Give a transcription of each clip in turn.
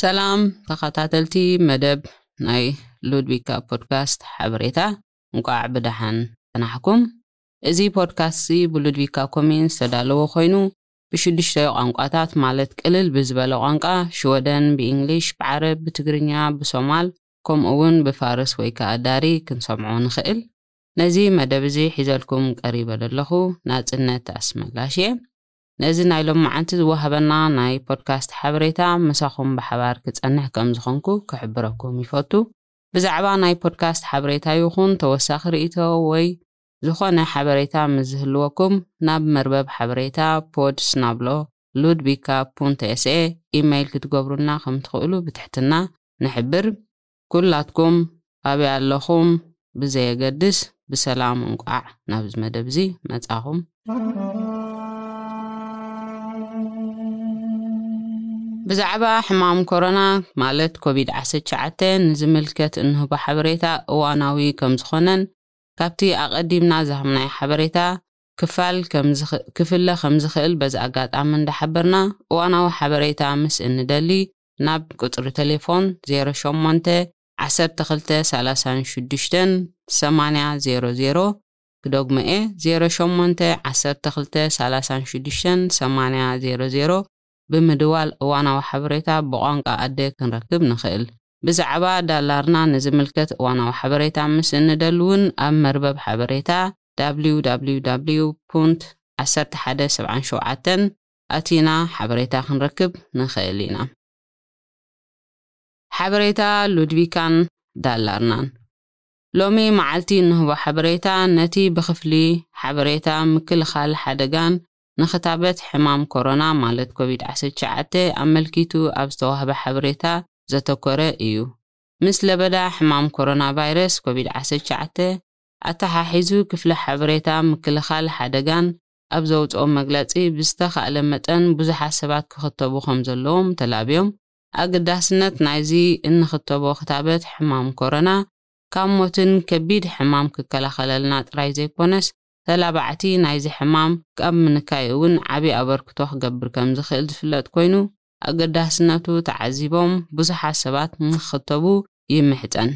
ሰላም ተኸታተልቲ መደብ ናይ ሉድቢካ ፖድካስት ሓበሬታ እንቋዕ ብደሓን ተናሕኩም እዚ ፖድካስት እዚ ብሉድቢካ ኮሚን ዝተዳለወ ኮይኑ ብሽዱሽተ ቋንቋታት ማለት ቅልል ብዝበለ ቋንቋ ሽወደን ብእንግሊሽ ብዓረብ ብትግርኛ ብሶማል ከምኡ ውን ብፋርስ ወይ ከኣ ዳሪ ክንሰምዖ ንኽእል። ነዚ መደብ እዚ ሒዘልኩም ቀሪበ ለለኹ ናጽነት ኣስመላሽ እየ። ነዚ ናይ ሎምዓንቲ ዝወሃበና ናይ ፖድካስት ሓበሬታ ምሳኹም ብሓባር ክጸንሕ ከም ዝኾንኩ ክሕብረኩም ይፈቱ። ብዛዕባ ናይ ፖድካስት ሓበሬታ ይኹን ተወሳኺ ርእይቶ ወይ ዝኾነ ሓበሬታ ምስ ዝህልወኩም ናብ መርበብ ሓበሬታ ፖድስ ናብሎ ludvika.se ኢመይል ክትገብሩልና ከም ትኽእሉ ብትሕትና ንሕብር። ኩላትኩም ኣበይ ኣለኹም ብዘየገድስ ብሰላም እንቋዕ ናብዚ መደብ እዚ መጻኹም። ብዛዕባ ሕማም ኮሮና ማለት ኮቪድ ዓሰርተ ትሽዓተ ንዝምልከት እንህቦ ሓበሬታ እዋናዊ ከም ዝኾነን ካብቲ ኣቐዲምና ዝሃብናዮ ሓበሬታ ክፋል ክፍለ ከም ዝኽእል በዚ ኣጋጣሚ እንዳሓበርና እዋናዊ ሓበሬታ ምስ እንደሊ ናብ ቁጽሪ ተሌፎን ዜሮ ሸሞንተ ዓሰርተ ክልተ ሰላሳን ሽዱሽተን ሰማንያ ዜሮ ዜሮ ክደግሞ'የ ዜሮ ሸሞንተ ዓሰርተ ክልተ ሰላሳን ሽዱሽተን ሰማንያ ዜሮ ዜሮ ብምድዋል እዋናዊ ሓበሬታ ብቋንቋ ኣደ ክንረክብ ንኽእል። ብዛዕባ ዳላርና ንዝምልከት እዋናዊ ሓበሬታ ምስ እንደልውን ኣብ መርበብ ሓበሬታ www ፑንት ዓሰርተ ሓደ ሰብዓን ሸውዓተን ኣቲና ሓበሬታ ክንረክብ ንኸእል ኢና። ሓበሬታ ሉድቪካን ዳላርናን ሎሚ መዓልቲ እንህቦ ሓበሬታ ነቲ ብክፍሊ ሓበሬታ ምክልኻል ሓደጋን ንክታበት ሕማም ኮሮና ማለት ኮቪድ ዓሰርተ ትሽዓተ ኣመልኪቱ ኣብ ዝተዋህበ ሓበሬታ ዘተኮረ እዩ። ምስ ለበዳ ሕማም ኮሮና ቫይረስ ኮቪድ ዓሰርተ ትሽዓተ ኣተሓሒዙ ክፍሊ ሓበሬታ ምክልኻል ሓደጋን ኣብ ዘውፅኦ መግለፂ ብዝተኻእለ መጠን ብዙሓት ሰባት ክኽተቡ ከምዘለዎም ተላብዮም ኣገዳስነት ናይዚ እንኽተቦ ክታበት ሕማም ኮሮና ካብ ሞትን ከቢድ ሕማም ክከላኸለልና ጥራይ ዘይኮነስ ተላባዕቲ ናይዚ ሕማም ካብ ምንካይ እውን ዓቢ ኣበርክቶ ክገብር ከምዝኽእል ዝፍለጥ ኮይኑ፣ ኣገዳስነቱ ተዓዚቦም ብዙሓት ሰባት ንክኽተቡ ይምሕጸን።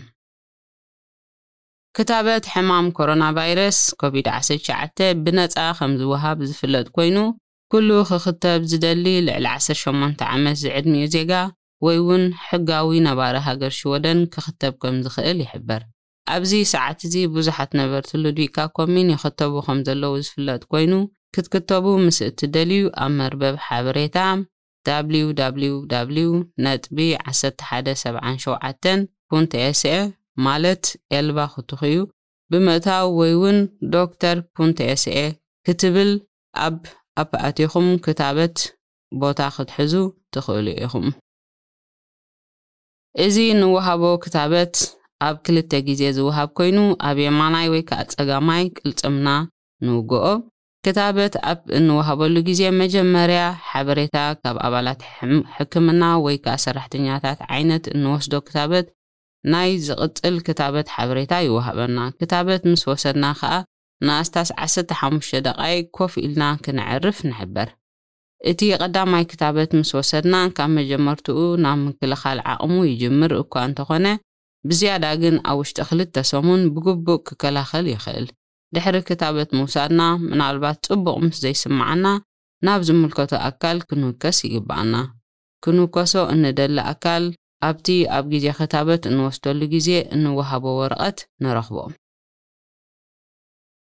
ክታበት ሕማም ኮሮናቫይረስ፣ ኮቪድ ዓሰርተ ትሽዓተ፣ ብነጻ ከምዝወሃብ ዝፍለጥ ኮይኑ፣ ኩሉ ክኽተብ ዝደሊ ልዕሊ ዓሰርተ ሸሞንተ ዓመት ዝዕድሚኡ ዜጋ ወይ'ውን ሕጋዊ ነባሪ ሃገር ሽወደን ክኽተብ ከምዝኽእል ይሕበር። ኣብዚ ሰዓት እዚ ብዙሓት ነበርቲ ሉድዊካ ኮምዩን ይኽተቡ ከም ዘለዉ ዝፍለጥ ኮይኑ፣ ክትክተቡ ምስ እትደልዩ ኣብ መርበብ ሓበሬታ www ነጥቢ ዓሰርተ ሓደ ሰብዓን ሸውዓተን ፑንት ኤሰኤ ማለት ኤልቫ ክትክዩ ብምእታው ወይ ውን ዶክተር ፑንት ኤሰኤ ክትብል ኣብ ኣፕ ኣቲኹም ክታበት ቦታ ክትሕዙ ትኽእሉ ኢኹም። እዚ እንወሃቦ ክታበት ኣብ ክልተ ግዜ ዝወሃብ ኮይኑ ኣብ የማናይ ወይ ከኣ ጸጋማይ ቅልጽምና ንውግኦ። ክታበት ኣብ እንወሃበሉ ግዜ መጀመርያ ሓበሬታ ካብ ኣባላት ሕክምና ወይ ከኣ ሰራሕተኛታት ዓይነት እንወስዶ ክታበት ናይ ዝቕጽል ክታበት ሓበሬታ ይወሃበና። ክታበት ምስ ወሰድና ከኣ ንኣስታት ዓሰርተ ሓሙሽተ ደቓይቕ ኮፍ ኢልና ክነዕርፍ ንሕበር። እቲ ቀዳማይ ክታበት ምስ ወሰድና ካብ መጀመርትኡ ናብ ምክልኻል ዓቕሙ ይጅምር እኳ እንተኾነ ብዝያዳ ግን ኣብ ውሽጢ ክልተ ሰሙን ብግቡእ ክከላኸል ይኽእል። ድሕሪ ክታበት ምውሳድና ምናልባት ጽቡቕ ምስ ዘይስምዓና ናብ ዝምልከቶ ኣካል ክንውከስ ይግብኣና። ክንውከሶ እንደሊ ኣካል ኣብቲ ኣብ ግዜ ክታበት እንወስደሉ ግዜ እንወሃቦ ወረቐት ንረኽቦ።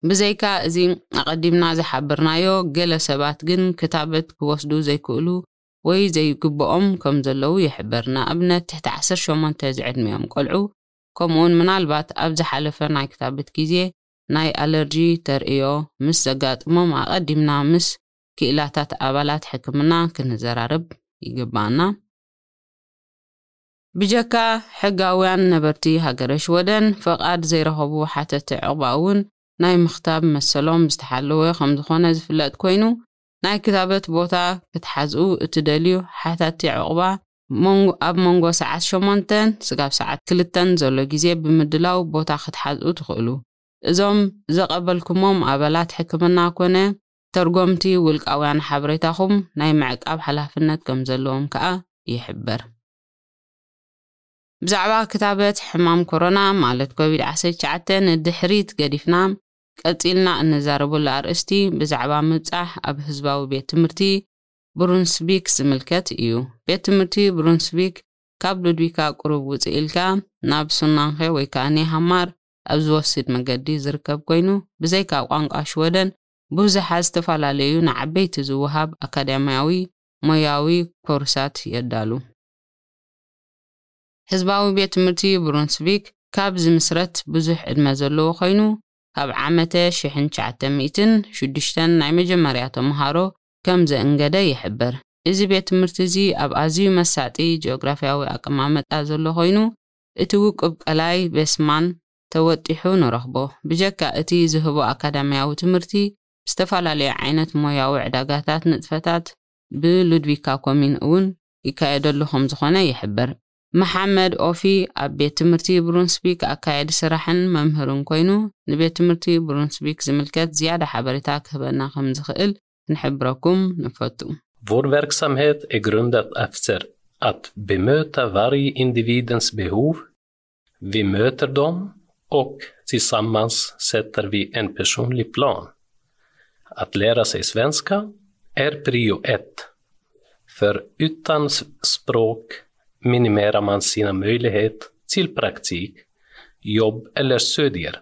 ብዘይካ እዚ ኣቐዲምና ዝሓበርናዮ፣ ገለ ሰባት ግን ክታበት ክወስዱ ዘይክእሉ ወይ ዘይግብኦም ከም ዘለዉ ይሕብር፣ ንኣብነት ትሕቲ ዓሰርተ ሸሞንተ ዝዕድሚኦም ቆልዑ፣ ከምኡውን ምናልባት ኣብ ዝሓለፈ ናይ ክታበት ግዜ ናይ ኣለርጂ ተርእዮ ምስ ዘጋጥሞም ኣቐዲምና ምስ ክኢላታት ኣባላት ሕክምና ክንዘራረብ ይግብኣና። ብጀካ ሕጋውያን ነበርቲ ሃገረ ሽወደን፣ ፈቓድ ዘይረኸቡ ሓተትቲ ዕቝባ እውን ናይ ምኽታብ መሰሎም ዝተሓለወ ከምዝኾነ ዝፍለጥ ኮይኑ፣ ናይ ክታበት ቦታ ክትሓዝኡ እትደልዩ ሓታትቲ ዕቝባ፣ ኣብ መንጎ ሰዓት ሸሞንተ ስጋብ ሰዓት ክልተ ዘሎ ግዜ ብምድላው ቦታ ክትሓዝኡ ትኽእሉ። እዞም ዘቐበልኩሞም ኣባላት ሕክምና ኮነ ተርጎምቲ ውልቃውያን ሓበሬታኹም ናይ ምዕቃብ ሓላፍነት ከም ዘለዎም ከኣ ይሕበር። ብዛዕባ ክታበት ሕማም ኮሮና ማለት ኮቪድ ዓሰርተ ትሽዓተ ንድሕሪት ገዲፍና ቀጺልና እንዛረበሉ ኣርእስቲ ብዛዕባ ምብጻሕ ኣብ ህዝባዊ ቤት ትምህርቲ ብሩንስቪክ ዝምልከት እዩ። ቤት ትምህርቲ ብሩንስቪክ ካብ ሉድቪካ ቁሩብ ውጽእ ኢልካ ናብ ሱናንኼ ወይ ከኣ ኔሃማር ኣብ ዝወስድ መገዲ ዝርከብ ኮይኑ ብዘይካ ቋንቋ ሽወደን ብዙሓት ዝተፈላለዩ ንዓበይቲ ዝወሃብ ኣካዳሚያዊ ሞያዊ ኮርሳት የዳሉ። ህዝባዊ ቤት ትምህርቲ ብሩንስቪክ ካብ ዝምስረት ብዙሕ ዕድመ ዘለዎ ኮይኑ፣ ካብ ዓመተ ሽሕን ትሽዓተ ሚእትን ሽዱሽተን ናይ መጀመርያ ተመሃሮ ከም ዘእንገደ ይሕበር። እዚ ቤት ትምህርቲ እዚ ኣብ ኣዝዩ መሳጢ ጂኦግራፍያዊ ኣቀማምጣ ዘሎ ኮይኑ፣ እቲ ውቁብ ቀላይ ቬስማን ተወጢሑ ንረኽቦ። ብጀካ እቲ ዝህቦ ኣካዳምያዊ ትምህርቲ፣ ዝተፈላለዩ ዓይነት ሞያዊ ዕዳጋታት ንጥፈታት ብሉድቪካ ኮምዩን እውን ይካየደሉ ከምዝኾነ ይሕብር። መሓመድ ኦፊ ኣብ ቤት ትምህርቲ ብሩንስቢክ ኣካያዲ ስራሕን መምህርን ኮይኑ ንቤት ትምህርቲ ብሩንስቢክ ዝምልከት ዝያዳ ሓበሬታ ክህበና ከምዝኽእል ክንሕብረኩም ንፈቱ። Vår verksamhet är grundad efter att bemöta varje individens behov. Vi möter dem och tillsammans sätter vi en personlig plan. Att lära sig svenska är prio ett. För utan språk minimerar man sina möjligheter till praktik, jobb eller studier.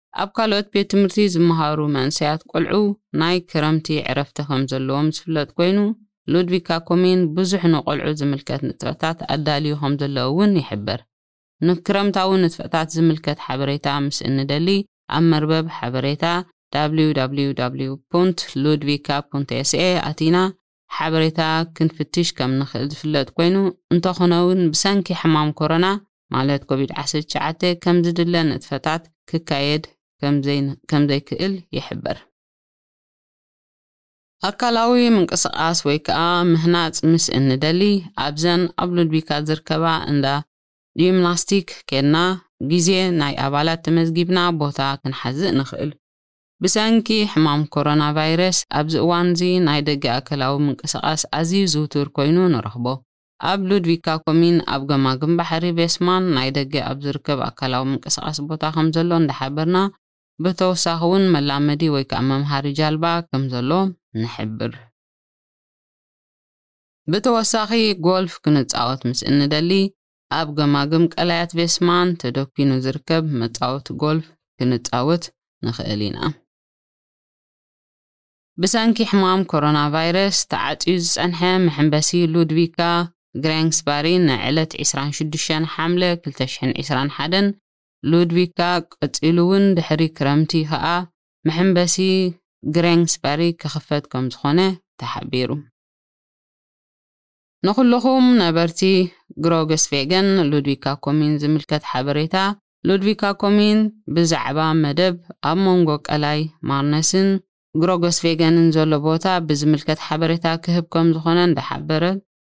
ኣብ ካልኦት ቤት ትምህርቲ ዝመሃሩ መንእሰያት ቆልዑ ናይ ክረምቲ ዕረፍቲ ከም ዘለዎም ዝፍለጥ ኰይኑ፣ ሉድቪካ ኮምዩን ብዙሕ ንቆልዑ ዝምልከት ንጥፈታት ኣዳልዩ ከም ዘሎ እውን ይሕብር። ንክረምታዊ ንጥፈታት ዝምልከት ሓበሬታ ምስ እንደሊ ኣብ መርበብ ሓበሬታ www ፑንት ሉድቪካ ፑንት ኤስኤ ኣቲና ሓበሬታ ክንፍትሽ ከም ንኽእል ዝፍለጥ ኮይኑ፣ እንተኾነ ውን ብሰንኪ ሕማም ኮሮና ማለት ኮቪድ ዓሰርተ ትሽዓተ ከም ዝድለ ንጥፈታት ክካየድ ከም ዘይክእል ይሕበር። ኣካላዊ ምንቅስቓስ ወይ ከኣ ምህናጽ ምስ እንደሊ ኣብዘን ኣብ ሉድቪካ ዝርከባ እንዳ ጂምናስቲክ ኬድና ግዜ ናይ ኣባላት ተመዝጊብና ቦታ ክንሓዝእ ንኽእል። ብሰንኪ ሕማም ኮሮናቫይረስ ኣብዚ እዋንዚ ናይ ደገ ኣከላዊ ምንቅስቓስ ኣዝዩ ዝውቱር ኮይኑ ንረኽቦ። ኣብ ሉድቪካ ኮምዩን ኣብ ገማግም ባሕሪ ቬስማን ናይ ደገ ኣብ ዝርከብ ኣካላዊ ምንቅስቓስ ቦታ ከምዘሎ እንዳሓበርና ብተወሳኺውን መላመዲ ወይ ከኣ መምሃሪ ጃልባ ከምዘሎ ንሕብር። ብተወሳኺ ጎልፍ ክንጻወት ምስ እንደሊ ኣብ ገማግም ቀላያት ቤስማንት ተደኲኑ ዝርከብ መጻወቲ ጎልፍ ክንጻወት ንኽእል ኢና። ብሰንኪ ሕማም ኮሮናቫይረስ ተዓጽዩ ዝጸንሐ መሐንበሲ ሉድቪካ ግሬንግስባሪ ንዕለት ዕስራን ሽዱሽተን ሓምለ ክልተ ሽሕን ዕስራን ሓደን ሉድቪካ ቀጺሉ'ውን ድሕሪ ክረምቲ ከኣ መሐንበሲ ግሬንግስባሪ ክኽፈት ከምዝኾነ ተሓቢሩ። ንኹሎኹም ነበርቲ ግሮገስቬገን ሉድቪካ ኮሚን ዝምልከት ሓበሬታ ሉድቪካ ኮሚን ብዛዕባ መደብ ኣብ መንጎ ቀላይ ማርነስን ግሮገስቬገንን ዘሎ ቦታ ብዝምልከት ሓበሬታ ክህብ ከም ዝኾነ እንዳሓበረ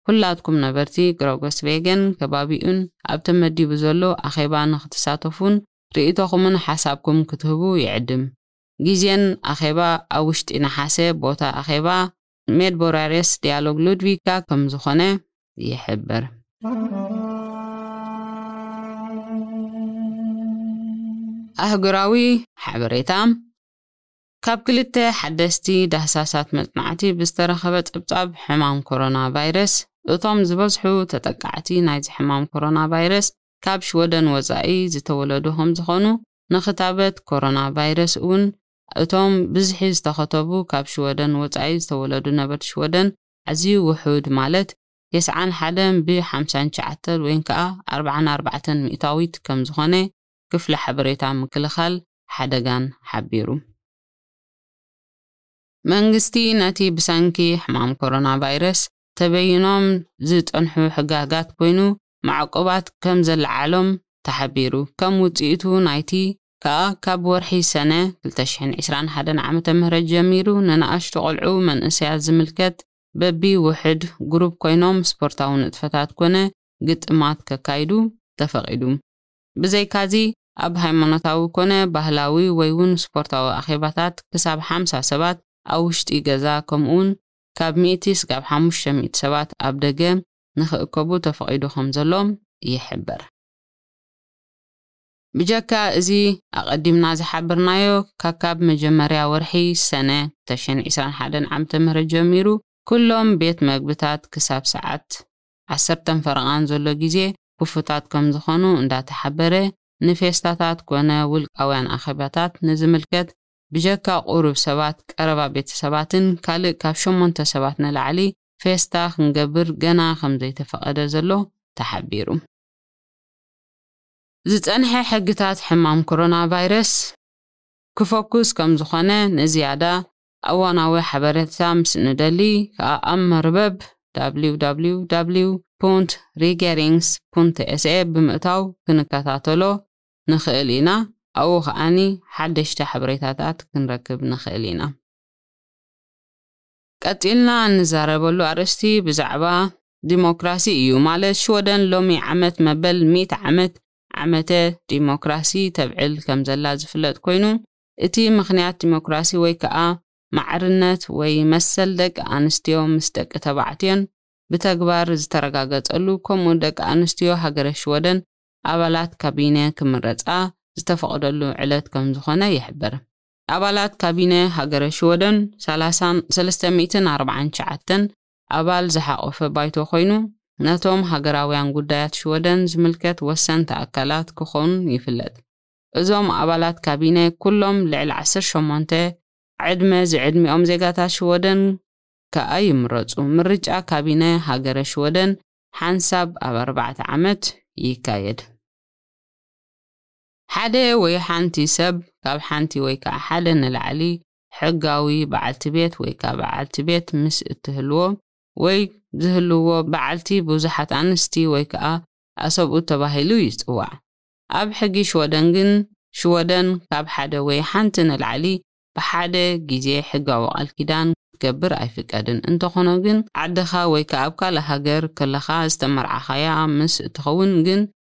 ኩላትኩም ነበርቲ ግሮገስቬገን ከባቢኡን ኣብ ተመዲቡ ዘሎ ኣኼባ ንኽትሳተፉን ርእይቶኹምን ሓሳብኩም ክትህቡ ይዕድም። ጊዜን ኣኼባ ኣብ ውሽጢ ነሓሰ ቦታ ኣኼባ ሜድቦራርየስ ዲያሎግ ሉድቪካ ከም ዝኾነ ይሕብር። ኣህጉራዊ ሓበሬታ ካብ ክልተ ሓደስቲ ዳህሳሳት መጽናዕቲ ብዝተረኸበ ጸብጻብ ሕማም ኮሮና ቫይረስ፣ እቶም ዝበዝሑ ተጠቃዕቲ ናይዚ ሕማም ኮሮና ቫይረስ ካብ ሽወደን ወጻኢ ዝተወለዱ ከምዝኾኑ ንክታበት ኮሮና ቫይረስ እውን እቶም ብዝሒ ዝተኸተቡ ካብ ሽወደን ወጻኢ ዝተወለዱ ነበርቲ ሽወደን ኣዝዩ ውሑድ ማለት ቴስዓን ሓደን ብ ሓምሳን ትሽዓተን ወይን ከኣ ኣርብዓን ኣርባዕተን ሚእታዊት ከም ዝኾነ ክፍሊ ሓበሬታ ምክልኻል ሓደጋን ሓቢሩ። መንግስቲ ነቲ ብሰንኪ ሕማም ኮሮና ቫይረስ ተበይኖም ዝጸንሑ ሕጋጋት ኮይኑ ማዕቆባት ከም ዘለዓሎም ተሓቢሩ ከም ውጽኢቱ ናይቲ ከኣ ካብ ወርሒ ሰነ ክልተ ሽሕን ዕስራን ሓደን ዓመተ ምህረት ጀሚሩ ንንኣሽቱ ቆልዑ መንእሰያት ዝምልከት በቢ ውሕድ ጉሩብ ኮይኖም ስፖርታዊ ንጥፈታት ኮነ ግጥማት ከካይዱ ተፈቂዱ ብዘይካዚ ኣብ ሃይማኖታዊ ኮነ ባህላዊ ወይ ውን ስፖርታዊ ኣኼባታት ክሳብ ሓምሳ ሰባት ኣብ ውሽጢ ገዛ ከምኡ ውን ካብ ሚእቲ ስጋብ ሓሙሽተ ሚእቲ ሰባት ኣብ ደገ ንክእከቡ ተፈቂዱ ከምዘሎ ይሕበር። ብጀካ እዚ ኣቐዲምና ዝሓበርናዮ ከካብ መጀመርያ ወርሒ ሰነ ተሽን ዕስራን ሓደን ዓመተ ምህረት ጀሚሩ ኩሎም ቤት መግብታት ክሳብ ሰዓት ዓሰርተን ፈረቓን ዘሎ ግዜ ክፉታት ከምዝኾኑ እንዳተሓበረ ንፌስታታት ኮነ ውልቃውያን ኣኼባታት ንዝምልከት ብጀካ ቁሩብ ሰባት ቀረባ ቤተሰባትን ካልእ ካብ ሸሞንተ ሰባት ንላዕሊ ፌስታ ክንገብር ገና ከምዘይተፈቐደ ዘሎ ተሓቢሩ። ዝጸንሐ ሕግታት ሕማም ኮሮናቫይረስ ክፈኩስ ከም ዝኾነ ንዝያዳ እዋናዊ ሓበሬታ ምስ ንደሊ ከኣ ኣብ መርበብ www.regerings.se ብምእታው ክንከታተሎ ንኽእል ኢና፣ ኣብኡ ከኣ ሓደሽቲ ሓበሬታታት ክንረክብ ንኽእል ኢና። ቀጺልና እንዛረበሉ ኣርእስቲ ብዛዕባ ዲሞክራሲ እዩ። ማለት ሽወደን ሎሚ ዓመት መበል ሚእቲ ዓመት ዓመተ ዲሞክራሲ ተብዕል ከምዘላ ዝፍለጥ ኮይኑ እቲ ምኽንያት ዲሞክራሲ ወይ ከኣ ማዕርነት ወይ መሰል ደቂ ኣንስትዮ ምስ ደቂ ተባዕትዮን ብተግባር ዝተረጋገጸሉ ከምኡ ደቂ ኣንስትዮ ሃገረ ሽወደን ኣባላት ካቢነ ክምረጻ ዝተፈቕደሉ ዕለት ከምዝኾነ ይሕብር። ኣባላት ካቢነ ሃገረ ሽወደን ሰላሳን ሰለስተ ሚእትን ኣርብዓን ትሽዓተን ኣባል ዝሓቖፈ ባይቶ ኮይኑ፣ ነቶም ሃገራውያን ጉዳያት ሽወደን ዝምልከት ወሰንቲ ኣካላት ክኾን ይፍለጥ። እዞም ኣባላት ካቢነ ኩሎም ልዕሊ ዓሰርተ ሸሞንተ ዕድመ ዝዕድሚኦም ዜጋታት ሽወደን ከኣ ይምረጹ። ምርጫ ካቢነ ሃገረ ሽወደን ሓንሳብ ኣብ ኣርባዕተ ዓመት ይካየድ። ሓደ ወይ ሓንቲ ሰብ ካብ ሓንቲ ወይ ከኣ ሓደ ንላዕሊ ሕጋዊ በዓልቲ ቤት ወይ ከኣ በዓልቲ ቤት ምስ እትህልዎ ወይ ዝህልውዎ በዓልቲ ብዙሓት ኣንስቲ ወይ ከኣ ኣሰብኡት ተባሂሉ ይጽዋዕ። ኣብ ሕጊ ሽወደን ግን ሽወደን ካብ ሓደ ወይ ሓንቲ ንላዕሊ ብሓደ ግዜ ሕጋዊ ቃል ኪዳን ክትገብር ኣይፍቀድን እንተኾነ ግን ዓድኻ ወይ ከኣ ኣብ ካልእ ሃገር ከለኻ ዝተመርዓኻያ ምስ እትኸውን ግን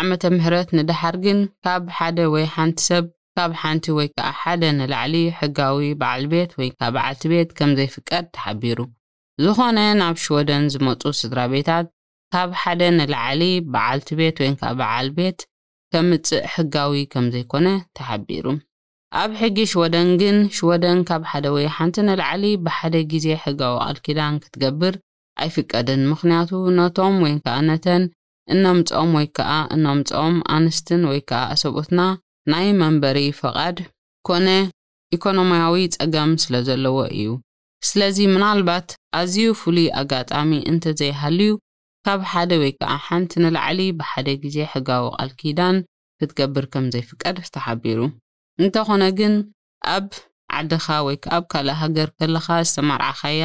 ዓመተ ምህረት ንደሓር ግን ካብ ሓደ ወይ ሓንቲ ሰብ ካብ ሓንቲ ወይ ከኣ ሓደ ንላዕሊ ሕጋዊ በዓል ቤት ወይ ከኣ በዓልቲ ቤት ከም ዘይፍቀድ ተሓቢሩ። ዝኾነ ናብ ሽወደን ዝመጹ ስድራ ቤታት ካብ ሓደ ንላዕሊ በዓልቲ ቤት ወይ ከኣ በዓል ቤት ከምጽእ ሕጋዊ ከም ዘይኮነ ተሓቢሩ። ኣብ ሕጊ ሽወደን ግን ሽወደን ካብ ሓደ ወይ ሓንቲ ንላዕሊ ብሓደ ግዜ ሕጋዊ ቃል ኪዳን ክትገብር ኣይፍቀድን ምኽንያቱ ነቶም ወይ ከኣ ነተን እነምጽኦም ወይ ከኣ እነምጽኦም ኣንስትን ወይ ከኣ ሰብኡትና ናይ መንበሪ ፈቓድ ኮነ ኢኮኖሚያዊ ጸገም ስለዘለዎ ኢዩ። ስለዚ ምናልባት ኣዚዩ ፍሉይ ኣጋጣሚ እንተዘይሃልዩ ካብ ሓደ ወይ ከኣ ሓንቲ ንላዕሊ ብሓደ ግዜ ሕጋዊ ቃል ኪዳን ክትገብር ከምዘይፍቀድ ተሓቢሩ። እንተኾነ ግን ኣብ ዓድኻ ወይ ከኣ ኣብ ካልእ ሃገር ከለኻ ዝተመርዓኻያ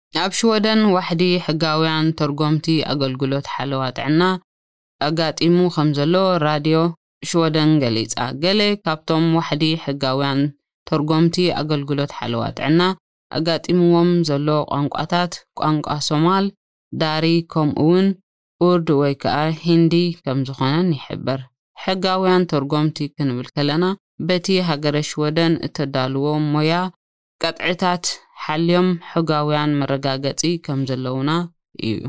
ኣብ ሽወደን ዋሕዲ ሕጋውያን ተርጎምቲ ኣገልግሎት ሓለዋ ጥዕና ኣጋጢሙ ከምዘሎ ራድዮ ሽወደን ገሊጻ። ገለ ካብቶም ዋሕዲ ሕጋውያን ተርጎምቲ ኣገልግሎት ሓለዋ ጥዕና ኣጋጢምዎም ዘሎ ቋንቋታት ቋንቋ ሶማል፣ ዳሪ ከምኡ'ውን ኡርድ ወይ ከኣ ሂንዲ ከምዝኾነን ይሕበር። ሕጋውያን ተርጎምቲ ክንብል ከለና በቲ ሃገረ ሽወደን እተዳልዎ ሞያ ቀጥዕታት ሓልዮም ሕጋውያን መረጋገጺ ከምዘለዉና ኢዩ።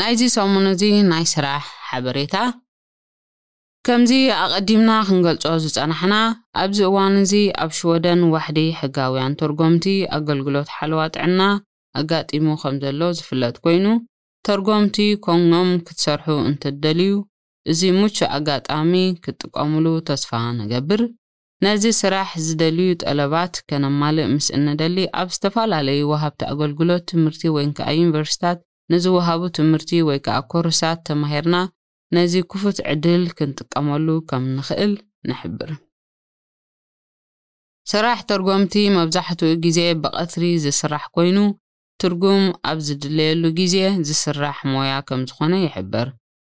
ናይዚ ሰሙን እዚ ናይ ስራሕ ሓበሬታ ከምዚ ኣቐዲምና ክንገልጾ ዝጸናሕና፣ ኣብዚ እዋን እዚ ኣብ ሽወደን ዋሕዲ ሕጋውያን ተርጎምቲ ኣገልግሎት ሓለዋ ጥዕና ኣጋጢሙ ከምዘሎ ዝፍለጥ ኮይኑ፣ ተርጎምቲ ኮንጎም ክትሰርሑ እንተትደልዩ እዚ ምቹእ ኣጋጣሚ ክትጥቀሙሉ ተስፋ ንገብር። ነዚ ስራሕ ዝደልዩ ጠለባት ከነማልእ ምስ እንደሊ ኣብ ዝተፈላለዩ ወሃብቲ ኣገልግሎት ትምህርቲ ወይንከኣ ዩኒቨርሲታት ንዝወሃቡ ትምህርቲ ወይከኣ ኮርሳት ተማሂርና ነዚ ክፉት ዕድል ክንጥቀመሉ ከም ንኽእል ንሕብር። ስራሕ ተርጎምቲ መብዛሕትኡ ግዜ ብቐትሪ ዝስራሕ ኮይኑ፣ ትርጉም ኣብ ዝድለየሉ ግዜ ዝስራሕ ሞያ ከም ዝኾነ ይሕበር።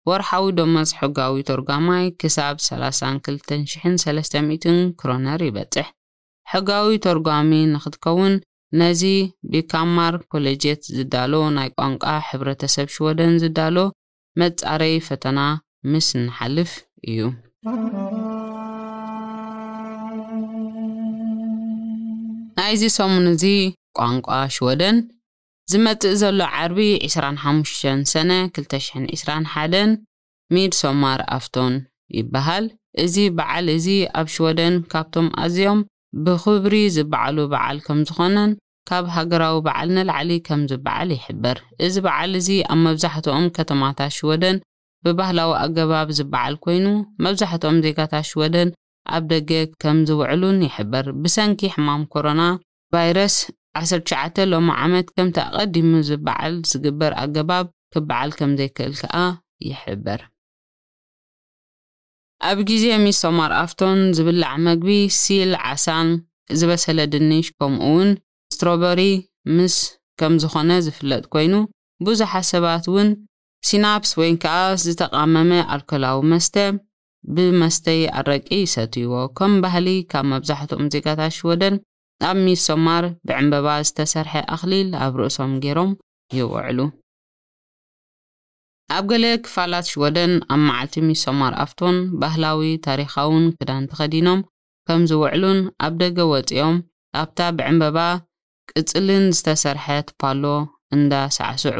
ወርሓዊ ደሞዝ ሕጋዊ ተርጓማይ ክሳብ ሰላሳን ክልተን ሽሕን ሰለስተ ሚእትን ክሮነር ይበጽሕ። ሕጋዊ ተርጓሚ ንኽትከውን ነዚ ብካማር ኮለጅየት ዝዳሎ ናይ ቋንቋ ሕብረተሰብ ሽወደን ዝዳሎ መጻረዪ ፈተና ምስ ንሓልፍ እዩ። ናይዚ ሰሙን እዚ ቋንቋ ሽወደን ዝመጽእ ዘሎ ዓርቢ ዕስራን ሓሙሽተን ሰነ ክልተ ሽሕን ዕስራን ሓደን ሚድሶማር ኣፍቶን ይበሃል። እዚ በዓል እዚ ኣብ ሽወደን ካብቶም ኣዝዮም ብኽብሪ ዝበዓሉ በዓል ከም ዝኾነን ካብ ሃገራዊ በዓል ንላዕሊ ከም ዝበዓል ይሕበር። እዚ በዓል እዚ ኣብ መብዛሕትኦም ከተማታት ሽወደን ብባህላዊ ኣገባብ ዝበዓል ኮይኑ መብዛሕትኦም ዜጋታት ሽወደን ኣብ ደገ ከም ዝውዕሉን ይሕበር ብሰንኪ ሕማም ኮሮና ቫይረስ ዓሰርተ ትሽዓተ ሎሚ ዓመት ከምቲ ኣቐዲሙ ዝበዓል ዝግበር ኣገባብ ክበዓል ከምዘይክእል ከኣ ይሕበር። ኣብ ግዜ ሚሶማር ኣፍቶን ዝብላዕ መግቢ ሲል ዓሳን ዝበሰለ ድንሽ ከምኡ'ውን ስትሮበሪ ምስ ከምዝኾነ ዝፍለጥ ኮይኑ ብዙሓት ሰባት ውን ሲናፕስ ወይንከኣ ዝተቓመመ ኣልኮላዊ መስተ ብመስተዪ ኣረቂ ይሰትዩዎ። ከም ባህሊ ካብ መብዛሕትኦም ዜጋታት ሽወደን ኣብ ሚድሶማር ብዕምበባ ዝተሰርሐ ኣኽሊል ኣብ ርእሶም ገይሮም ይውዕሉ። ኣብ ገለ ክፋላት ሽወደን ኣብ መዓልቲ ሚድሶማር ኣፍቶን ባህላዊ ታሪኻውን ክዳን ተኸዲኖም ከም ዝውዕሉን ኣብ ደገ ወጺኦም ኣብታ ብዕምበባ ቅጽልን ዝተሰርሐት ፓሎ እንዳ ሳዕስዑ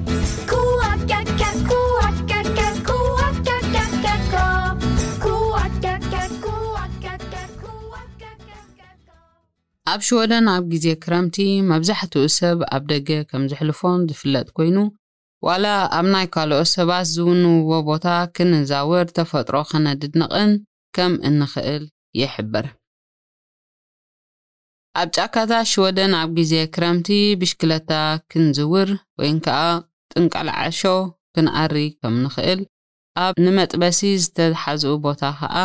ኣብ ሽወደን ኣብ ግዜ ክረምቲ መብዛሕትኡ ሰብ ኣብ ደገ ከም ዘሕልፎን ዝፍለጥ ኮይኑ ዋላ ኣብ ናይ ካልኦት ሰባት ዝውንውዎ ቦታ ክንዛወር ተፈጥሮ ከነድንቕን ከም እንኽእል ይሕብር። ኣብ ጫካታት ሽወደን ኣብ ግዜ ክረምቲ ብሽክለታ ክንዝውር ወይንከኣ ጥንቃል ዓሾ ክንኣሪ ከም ንኽእል፣ ኣብ ንመጥበሲ ዝተሓዝኡ ቦታ ከኣ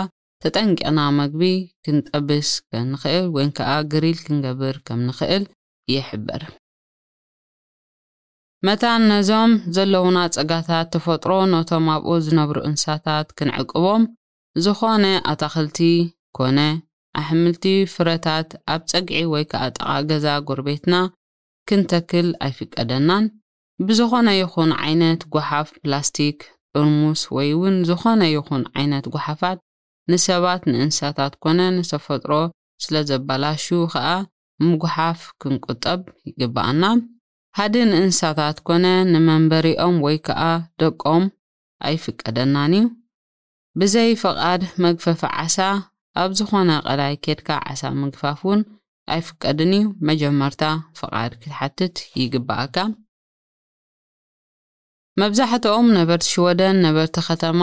ተጠንቂቕና መግቢ ክንጠብስ ከም ንኽእል ወይንከኣ ግሪል ክንገብር ከም ንኽእል ይሕብር። መታን ነዞም ዘለዉና ጸጋታት ተፈጥሮ ነቶም ኣብኡ ዝነብሩ እንስሳታት ክንዕቅቦም ዝኾነ ኣታኽልቲ ኮነ ኣሕምልቲ ፍረታት ኣብ ጸግዒ ወይ ከኣ ጥቓ ገዛ ጎረቤትና ክንተክል ኣይፍቀደናን። ብዝኾነ ይኹን ዓይነት ጎሓፍ ፕላስቲክ፣ ጥርሙስ ወይ ውን ዝኾነ ይኹን ዓይነት ጎሓፋት ንሰባት ንእንስሳታት ኮነ ንተፈጥሮ ስለ ዘባላሹ ከኣ ምጉሓፍ ክንቁጠብ ይግበኣና። ሃዲ ንእንስሳታት ኮነ ንመንበሪኦም ወይ ከኣ ደቆም ኣይፍቀደናን እዩ። ብዘይ ፍቓድ መግፈፊ ዓሳ ኣብ ዝኾነ ቀላይ ኬድካ ዓሳ ምግፋፍ ውን ኣይፍቀድን እዩ፣ መጀመርታ ፍቓድ ክትሓትት ይግበኣካ። መብዛሕትኦም ነበርቲ ሽወደን ነበርቲ ከተማ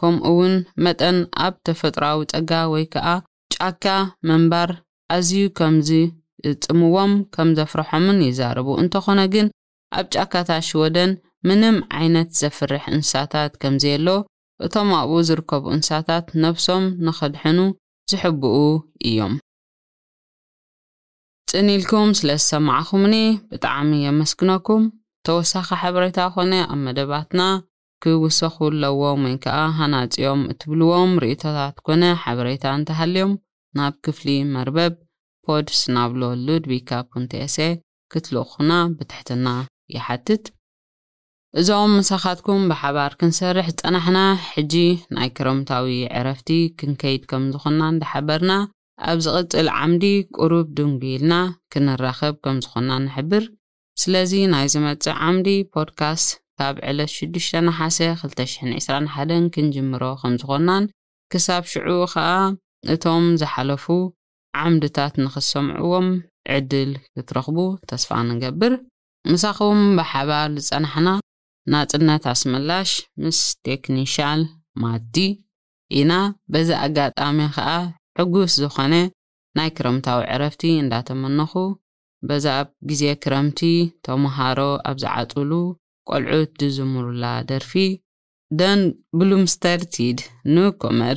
ከምኡ ውን መጠን ኣብ ተፈጥሮኣዊ ጸጋ ወይ ከኣ ጫካ ምንባር ኣዝዩ ከም ዝጽምዎም ከም ዘፍርሖምን ይዛረቡ፣ እንተኾነ ግን ኣብ ጫካታት ሽወደን ምንም ዓይነት ዘፍርሕ እንስሳታት ከምዘየሎ፣ እቶም ኣብኡ ዝርከቡ እንስሳታት ነብሶም ንኸድሕኑ ዝሕብኡ እዮም። ጽን ኢልኩም ስለ ዝሰማዕኩምኒ ብጣዕሚ የመስግነኩም። ተወሳኺ ሓበሬታ ኮነ ኣብ መደባትና ክውሰኹ ኣለዎም ወይ ከኣ ሃናጺ እዮም እትብልዎም ርእይቶታት ኮነ ሓበሬታ እንተሃልዮም ናብ ክፍሊ መርበብ፣ Pods፣ ናብሎ Ludvika.se ክትልእኩና ብትሕትና ይሓትት። እዞም ምሳኻትኩም ብሓባር ክንሰርሕ ዝጸናሕና ሕጂ ናይ ክረምታዊ ዕረፍቲ ክንከይድ ከም ዝኾንና እንዳሓበርና ኣብ ዝቕጽል ዓምዲ ቁሩብ ድንጉይ ኢልና ክንራኸብ ከም ዝኾንና ንሕብር። ስለዚ ናይ ዝመጽእ ዓምዲ ፖድካስት ካብ ዕለት ሽዱሽተ ነሓሰ ክልተ ሽሕን ዕስራን ሓደን ክንጅምሮ ከም ዝኾንናን ክሳብ ሽዑ ከኣ እቶም ዝሓለፉ ዓምድታት ንኽትሰምዕዎም ዕድል ክትረኽቡ ተስፋ ንገብር። ምሳኹም ብሓባር ዝጸናሕና ናጽነት ኣስመላሽ ምስ ቴክኒሻል ማዲ ኢና። በዚ ኣጋጣሚ ከኣ ሕጉስ ዝኾነ ናይ ክረምታዊ ዕረፍቲ እንዳተመነኹ፣ በዛ ኣብ ግዜ ክረምቲ ተመሃሮ ኣብ ዝዓጽዉሉ ቆልዑት ዝዝምሩላ ደርፊ፣ Den Blomstertid nu kommer፣